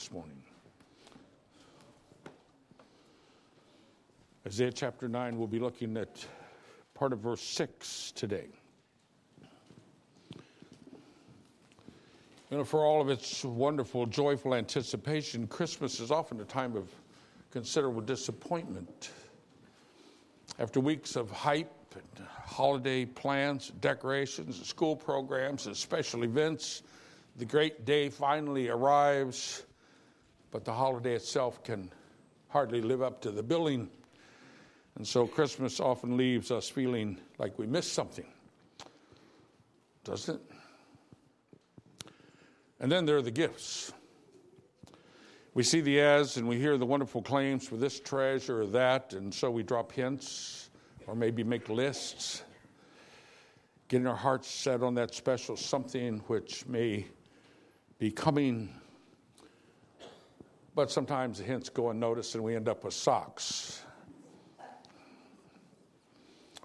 this morning. Isaiah chapter 9, we'll be looking at part of verse 6 today. You know, for all of its wonderful, joyful anticipation, Christmas is often a time of considerable disappointment. After weeks of hype and holiday plans, decorations, school programs, and special events, the great day finally arrives, but the holiday itself can hardly live up to the billing. And so Christmas often leaves us feeling like we missed something, doesn't it? And then there are the gifts. We see the ads and we hear the wonderful claims for this treasure or that, and so we drop hints or maybe make lists, getting our hearts set on that special something which may be coming. But sometimes the hints go unnoticed and we end up with socks.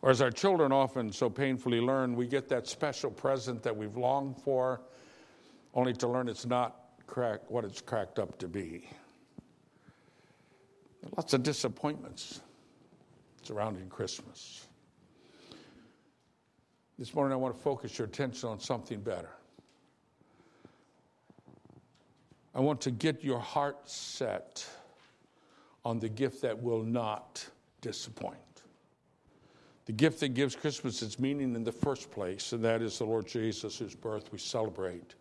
Or as our children often so painfully learn, we get that special present that we've longed for only to learn it's not crack, what it's cracked up to be. Lots of disappointments surrounding Christmas. This morning, I want to focus your attention on something better. I want to get your heart set on the gift that will not disappoint. The gift that gives Christmas its meaning in the first place, and that is the Lord Jesus, whose birth we celebrate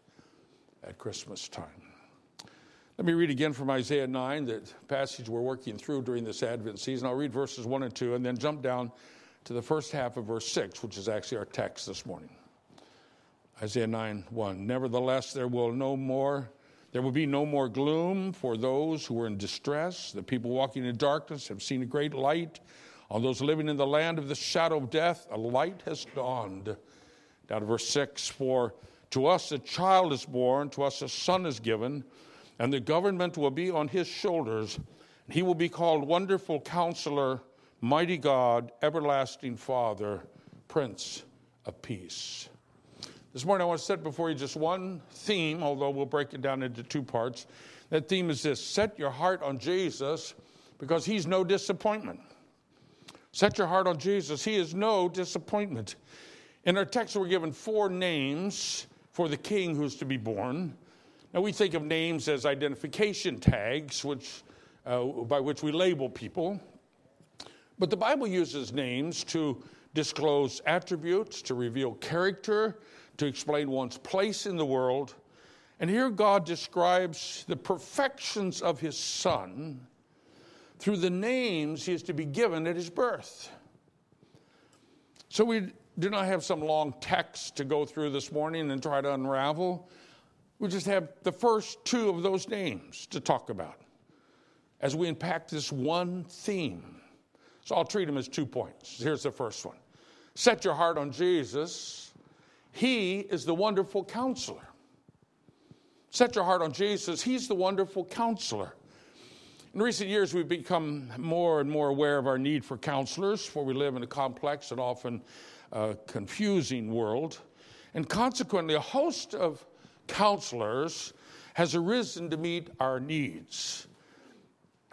at Christmas time. Let me read again from Isaiah 9, the passage we're working through during this Advent season. I'll read verses 1 and 2 and then jump down to the first half of verse 6, which is actually our text this morning. Isaiah 9, 1. Nevertheless, there will no more. There will be no more gloom for those who are in distress. The people walking in darkness have seen a great light. On those living in the land of the shadow of death, a light has dawned. Down to verse 6 For to us a child is born, to us a son is given, and the government will be on his shoulders. He will be called Wonderful Counselor, Mighty God, Everlasting Father, Prince of Peace. This morning, I want to set before you just one theme, although we'll break it down into two parts. That theme is this set your heart on Jesus because he's no disappointment. Set your heart on Jesus, he is no disappointment. In our text, we're given four names for the king who's to be born. Now, we think of names as identification tags, which, uh, by which we label people. But the Bible uses names to disclose attributes, to reveal character, to explain one's place in the world. And here God describes the perfections of his son through the names he is to be given at his birth. So we do not have some long text to go through this morning and try to unravel. We just have the first two of those names to talk about as we unpack this one theme. So I'll treat them as two points. Here's the first one Set your heart on Jesus. He is the wonderful counselor. Set your heart on Jesus. He's the wonderful counselor. In recent years, we've become more and more aware of our need for counselors, for we live in a complex and often uh, confusing world. And consequently, a host of counselors has arisen to meet our needs.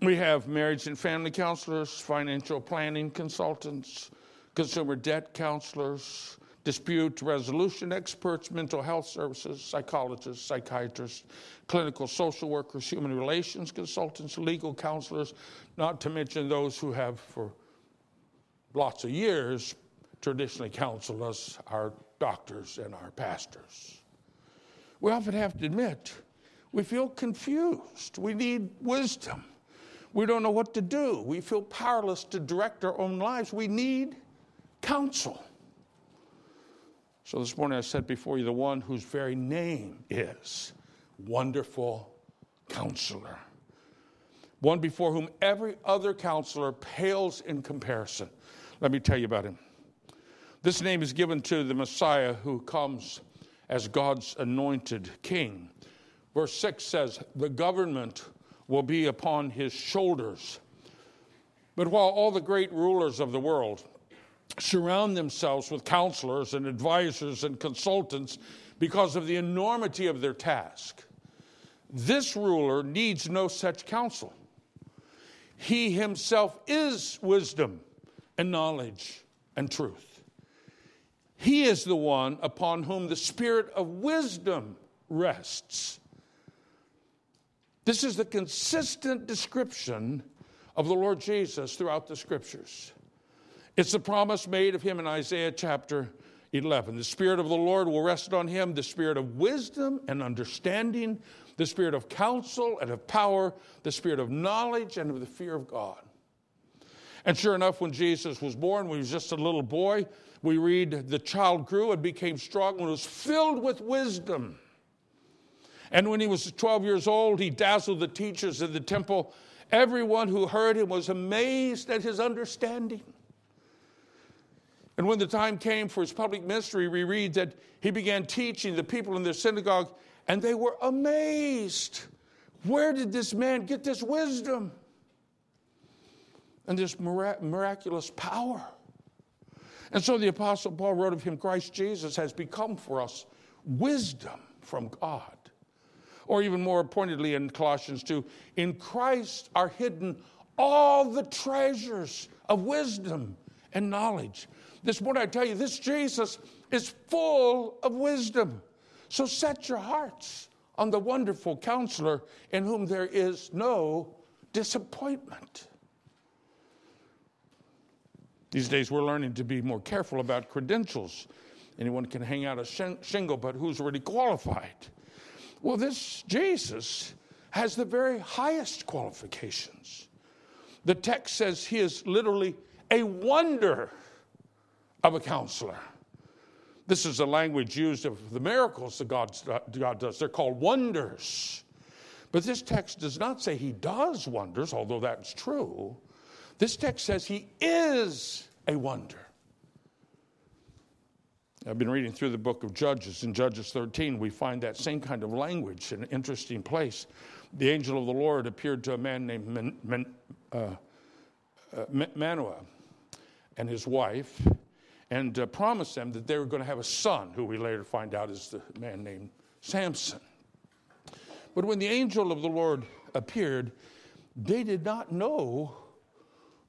We have marriage and family counselors, financial planning consultants, consumer debt counselors, dispute resolution experts, mental health services, psychologists, psychiatrists, clinical social workers, human relations consultants, legal counselors, not to mention those who have for lots of years traditionally counsel us, our doctors and our pastors. We often have to admit we feel confused. We need wisdom. We don't know what to do. We feel powerless to direct our own lives. We need counsel. So this morning I said before you the one whose very name is Wonderful Counselor. One before whom every other counselor pales in comparison. Let me tell you about him. This name is given to the Messiah who comes as God's anointed king. Verse 6 says, The government will be upon his shoulders. But while all the great rulers of the world surround themselves with counselors and advisors and consultants because of the enormity of their task, This ruler needs no such counsel. He himself is wisdom and knowledge and truth. He is the one upon whom the spirit of wisdom rests. This is the consistent description of the Lord Jesus throughout the scriptures. It's the promise made of him in Isaiah chapter 11. The Spirit of the Lord will rest on him, the Spirit of wisdom and understanding, the Spirit of counsel and of power, the Spirit of knowledge and of the fear of God. And sure enough, when Jesus was born, when he was just a little boy, we read the child grew and became strong and was filled with wisdom. And when he was 12 years old, he dazzled the teachers of the temple. Everyone who heard him was amazed at his understanding. And when the time came for his public ministry, we read that he began teaching the people in their synagogue, and they were amazed. Where did this man get this wisdom and this miraculous power? And so the Apostle Paul wrote of him Christ Jesus has become for us wisdom from God. Or even more pointedly in Colossians 2, in Christ are hidden all the treasures of wisdom and knowledge. This morning I tell you, this Jesus is full of wisdom. So set your hearts on the wonderful counselor in whom there is no disappointment. These days, we're learning to be more careful about credentials. Anyone can hang out a shingle, but who's really qualified? Well, this Jesus has the very highest qualifications. The text says he is literally a wonder of a counselor. This is the language used of the miracles that God, God does. They're called wonders. But this text does not say he does wonders, although that's true. This text says he is a wonder. I've been reading through the book of Judges. In Judges 13, we find that same kind of language in an interesting place. The angel of the Lord appeared to a man named Man, Man, uh, uh, Manoah and his wife and uh, promised them that they were going to have a son, who we later find out is the man named Samson. But when the angel of the Lord appeared, they did not know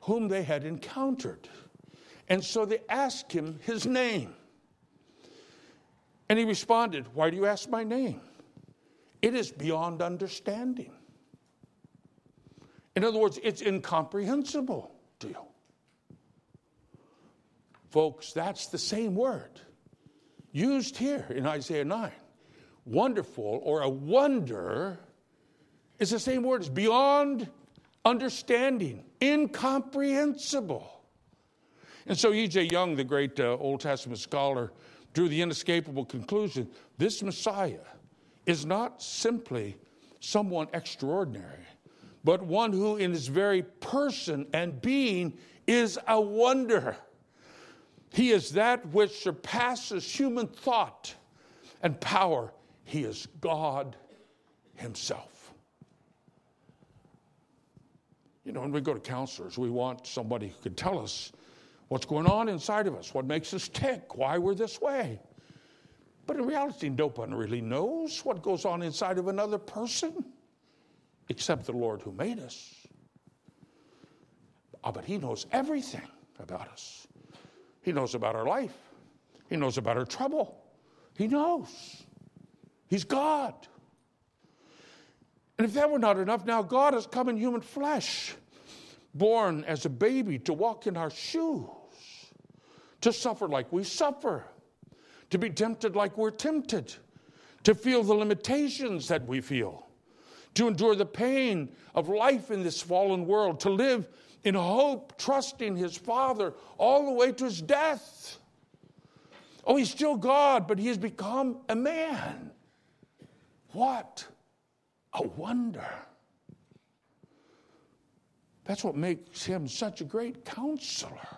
whom they had encountered. And so they asked him his name. And he responded, Why do you ask my name? It is beyond understanding. In other words, it's incomprehensible to you. Folks, that's the same word used here in Isaiah 9. Wonderful or a wonder is the same word. It's beyond understanding, incomprehensible. And so E.J. Young, the great uh, Old Testament scholar, drew the inescapable conclusion this Messiah is not simply someone extraordinary, but one who, in his very person and being, is a wonder. He is that which surpasses human thought and power. He is God Himself. You know, when we go to counselors, we want somebody who can tell us what's going on inside of us, what makes us tick, why we're this way. But in reality, no one really knows what goes on inside of another person except the Lord who made us. Oh, but He knows everything about us. He knows about our life, He knows about our trouble. He knows. He's God. And if that were not enough, now God has come in human flesh, born as a baby to walk in our shoes, to suffer like we suffer, to be tempted like we're tempted, to feel the limitations that we feel, to endure the pain of life in this fallen world, to live in hope, trusting his Father all the way to his death. Oh, he's still God, but he has become a man. What a wonder. That's what makes him such a great counselor.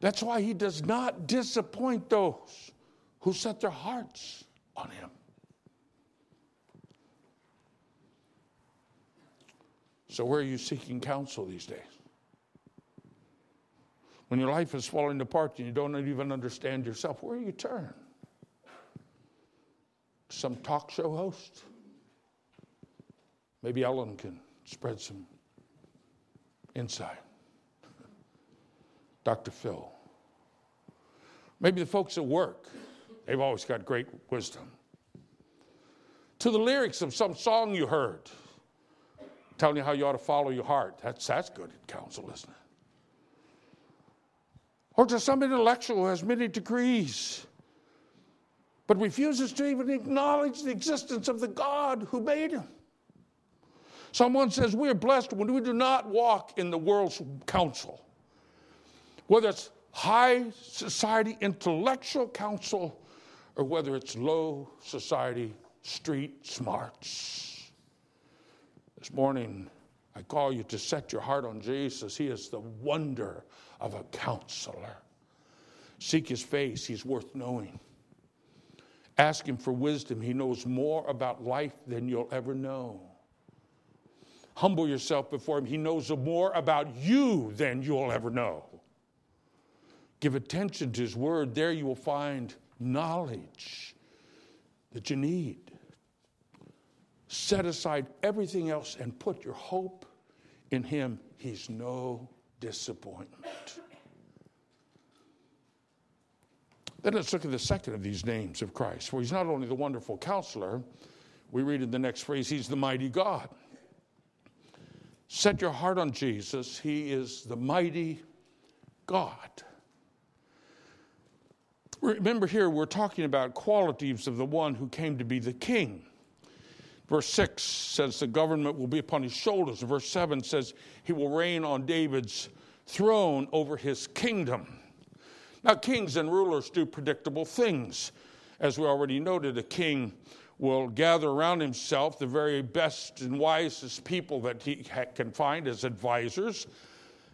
That's why he does not disappoint those who set their hearts on him. So, where are you seeking counsel these days? When your life is falling apart and you don't even understand yourself, where do you turn? Some talk show host? Maybe Ellen can spread some insight. Dr. Phil. Maybe the folks at work, they've always got great wisdom. To the lyrics of some song you heard, telling you how you ought to follow your heart. That's, that's good counsel, isn't it? Or to some intellectual who has many degrees, but refuses to even acknowledge the existence of the God who made him. Someone says we are blessed when we do not walk in the world's counsel, whether it's high society intellectual counsel or whether it's low society street smarts. This morning, I call you to set your heart on Jesus. He is the wonder of a counselor. Seek his face, he's worth knowing. Ask him for wisdom. He knows more about life than you'll ever know. Humble yourself before him. He knows more about you than you'll ever know. Give attention to his word. There you will find knowledge that you need. Set aside everything else and put your hope in him. He's no disappointment. Then let's look at the second of these names of Christ, for he's not only the wonderful counselor, we read in the next phrase, he's the mighty God. Set your heart on Jesus. He is the mighty God. Remember, here we're talking about qualities of the one who came to be the king. Verse 6 says the government will be upon his shoulders. Verse 7 says he will reign on David's throne over his kingdom. Now, kings and rulers do predictable things. As we already noted, a king will gather around himself the very best and wisest people that he can find as advisors.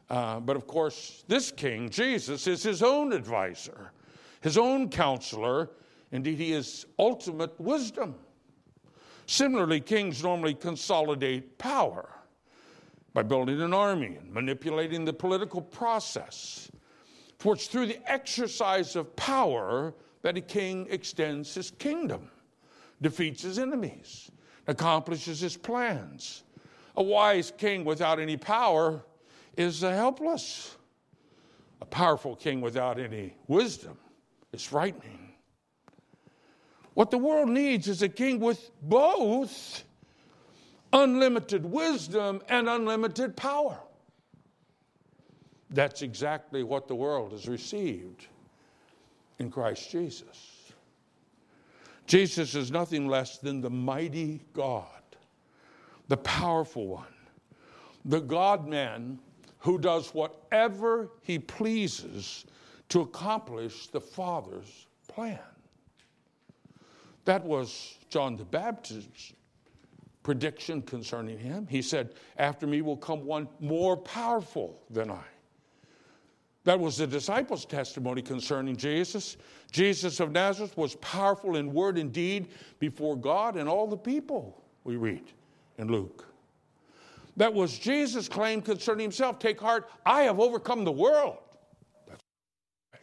Uh, but of course, this king, Jesus, is his own advisor, his own counselor. Indeed, he is ultimate wisdom. Similarly, kings normally consolidate power by building an army and manipulating the political process. For it's through the exercise of power that a king extends his kingdom defeats his enemies, accomplishes his plans. A wise king without any power is helpless. A powerful king without any wisdom is frightening. What the world needs is a king with both unlimited wisdom and unlimited power. That's exactly what the world has received in Christ Jesus. Jesus is nothing less than the mighty God, the powerful one, the God man who does whatever he pleases to accomplish the Father's plan. That was John the Baptist's prediction concerning him. He said, After me will come one more powerful than I. That was the disciples' testimony concerning Jesus. Jesus of Nazareth was powerful in word and deed before God and all the people, we read in Luke. That was Jesus' claim concerning himself Take heart, I have overcome the world. That's right.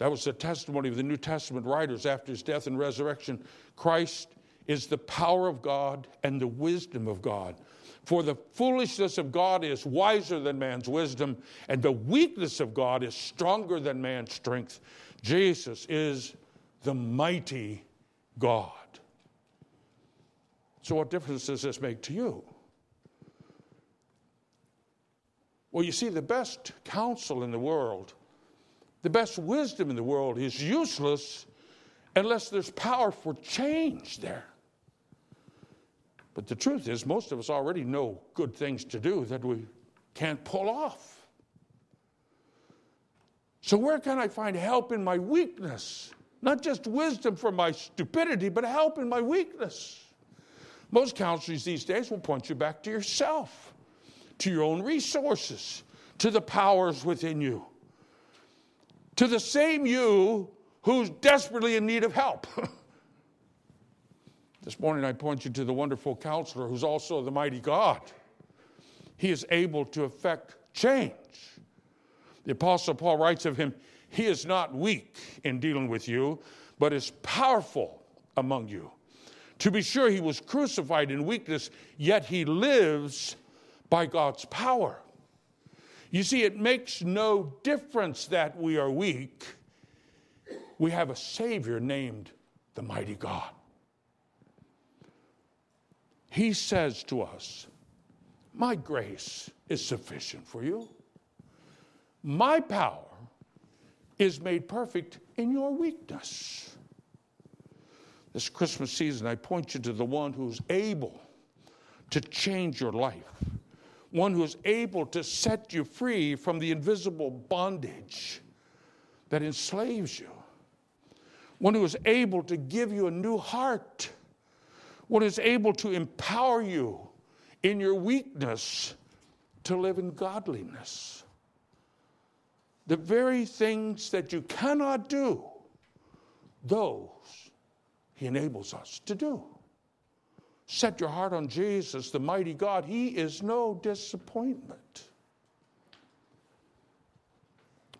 That was the testimony of the New Testament writers after his death and resurrection. Christ is the power of God and the wisdom of God. For the foolishness of God is wiser than man's wisdom, and the weakness of God is stronger than man's strength. Jesus is the mighty God. So, what difference does this make to you? Well, you see, the best counsel in the world, the best wisdom in the world is useless unless there's power for change there. But the truth is, most of us already know good things to do that we can't pull off. So, where can I find help in my weakness? Not just wisdom for my stupidity, but help in my weakness. Most counselors these days will point you back to yourself, to your own resources, to the powers within you, to the same you who's desperately in need of help. This morning, I point you to the wonderful counselor who's also the mighty God. He is able to effect change. The Apostle Paul writes of him, He is not weak in dealing with you, but is powerful among you To be sure, he was crucified in weakness, yet he lives by God's power. You see, it makes no difference that we are weak. We have a Savior named the Mighty God. He says to us, My grace is sufficient for you. My power is made perfect in your weakness. This Christmas season, I point you to the one who's able to change your life, one who is able to set you free from the invisible bondage that enslaves you, one who is able to give you a new heart, one who is able to empower you in your weakness to live in godliness. The very things that you cannot do, those he enables us to do. Set your heart on Jesus, the mighty God. He is no disappointment.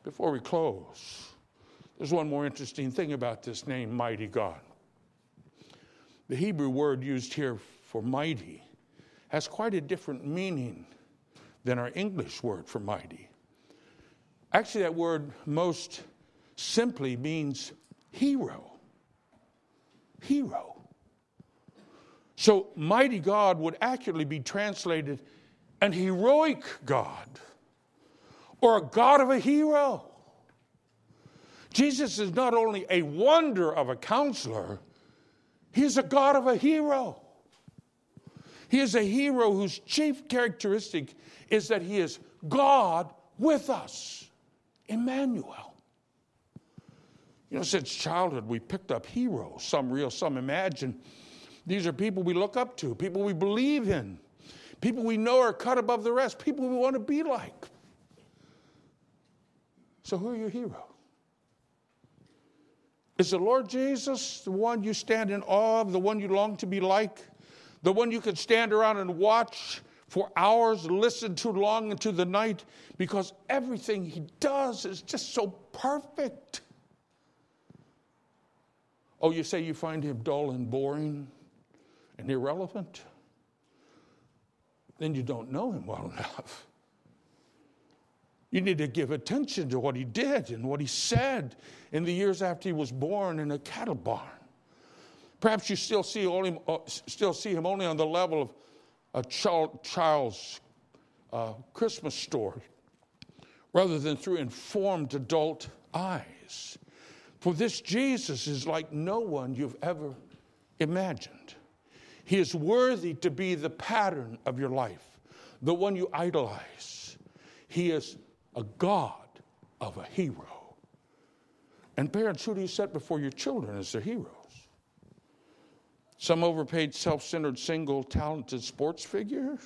Before we close, there's one more interesting thing about this name, Mighty God. The Hebrew word used here for mighty has quite a different meaning than our English word for mighty. Actually, that word most simply means hero hero. So, mighty God would accurately be translated an heroic God or a God of a hero. Jesus is not only a wonder of a counselor, he is a God of a hero. He is a hero whose chief characteristic is that he is God with us, Emmanuel. You know, since childhood, we picked up heroes, some real, some imagined. These are people we look up to, people we believe in, people we know are cut above the rest, people we want to be like. So, who are your heroes? Is the Lord Jesus the one you stand in awe of, the one you long to be like, the one you could stand around and watch for hours, listen to long into the night, because everything he does is just so perfect? Oh, you say you find him dull and boring and irrelevant? Then you don't know him well enough. You need to give attention to what he did and what he said in the years after he was born in a cattle barn. Perhaps you still see, only, uh, still see him only on the level of a child, child's uh, Christmas story rather than through informed adult eyes. For this Jesus is like no one you've ever imagined. He is worthy to be the pattern of your life, the one you idolize. He is a God of a hero. And parents, who do you set before your children as their heroes? Some overpaid, self centered, single, talented sports figure?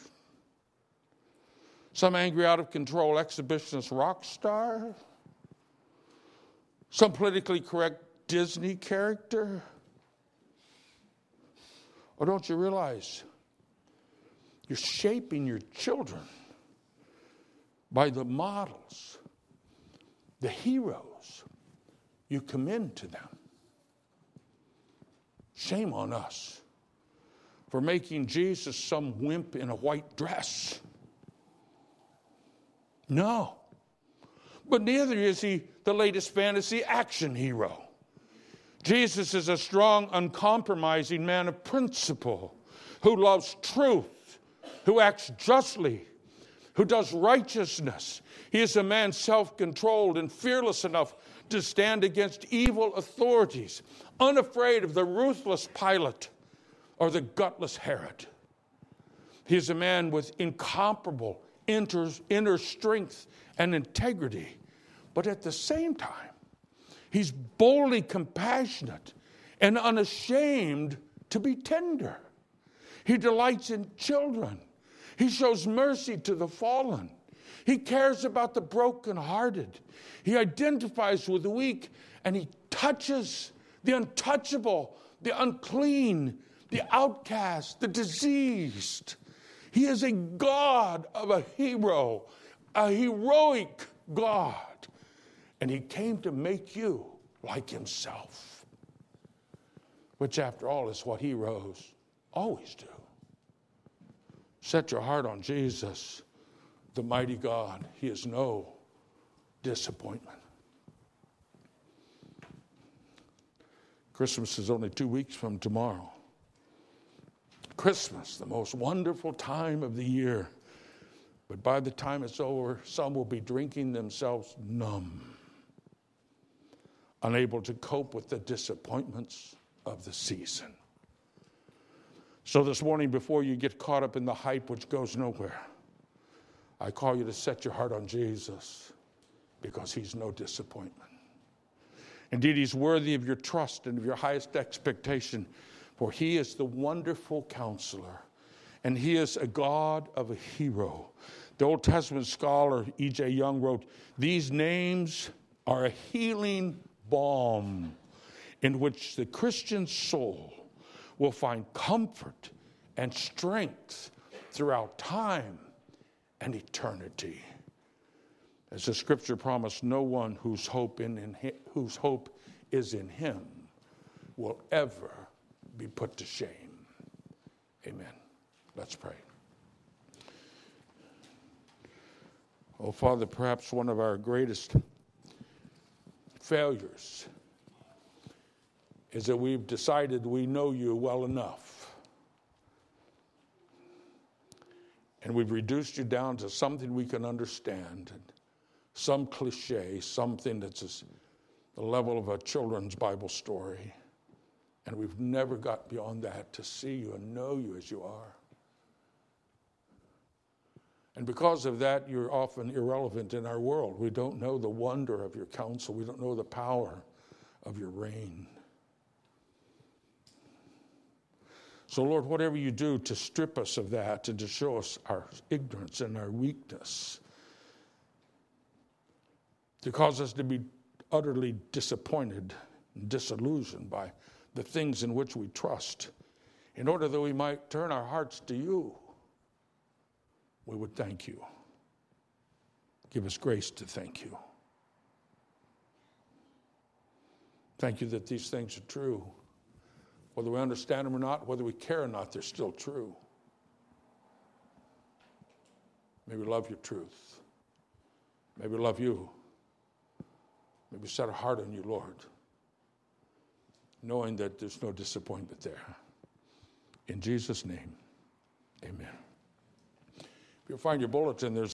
Some angry, out of control exhibitionist rock star? some politically correct Disney character? Or don't you realize you're shaping your children by the models, the heroes you commend to them? Shame on us for making Jesus some wimp in a white dress. No. But neither is he the latest fantasy action hero. Jesus is a strong, uncompromising man of principle who loves truth, who acts justly, who does righteousness. He is a man self controlled and fearless enough to stand against evil authorities, unafraid of the ruthless Pilate or the gutless Herod. He is a man with incomparable inner strength and integrity. But at the same time, he's boldly compassionate and unashamed to be tender. He delights in children. He shows mercy to the fallen. He cares about the brokenhearted. He identifies with the weak and he touches the untouchable, the unclean, the outcast, the diseased. He is a God of a hero, a heroic God. And he came to make you like himself. which after all is what heroes always do. Set your heart on Jesus, the mighty God. He is no disappointment. Christmas is only two weeks from tomorrow. Christmas, the most wonderful time of the year. But by the time it's over, some will be drinking themselves numb, unable to cope with the disappointments of the season. So, this morning, before you get caught up in the hype which goes nowhere, I call you to set your heart on Jesus because he's no disappointment. Indeed, he's worthy of your trust and of your highest expectation, for he is the wonderful counselor and he is a God of a hero. The Old Testament scholar E.J. Young wrote, These names are a healing balm in which the Christian soul will find comfort and strength throughout time and eternity. As the scripture promised, no one whose hope, in, in whose hope is in him will ever be put to shame. Amen. Let's pray. Oh, Father, perhaps one of our greatest failures is that we've decided we know you well enough. And we've reduced you down to something we can understand, some cliche, something that's the level of a children's Bible story. And we've never got beyond that to see you and know you as you are. And because of that, you're often irrelevant in our world. We don't know the wonder of your counsel, we don't know the power of your reign. So, Lord, whatever you do to strip us of that and to show us our ignorance and our weakness, to cause us to be utterly disappointed and disillusioned by the things in which we trust, in order that we might turn our hearts to you we would thank you. Give us grace to thank you. Thank you that these things are true. Whether we understand them or not, whether we care or not, they're still true. May we love your truth. May we love you. May we set our heart on you, Lord, knowing that there's no disappointment there. In Jesus' name, amen. If you find your bulletin, there's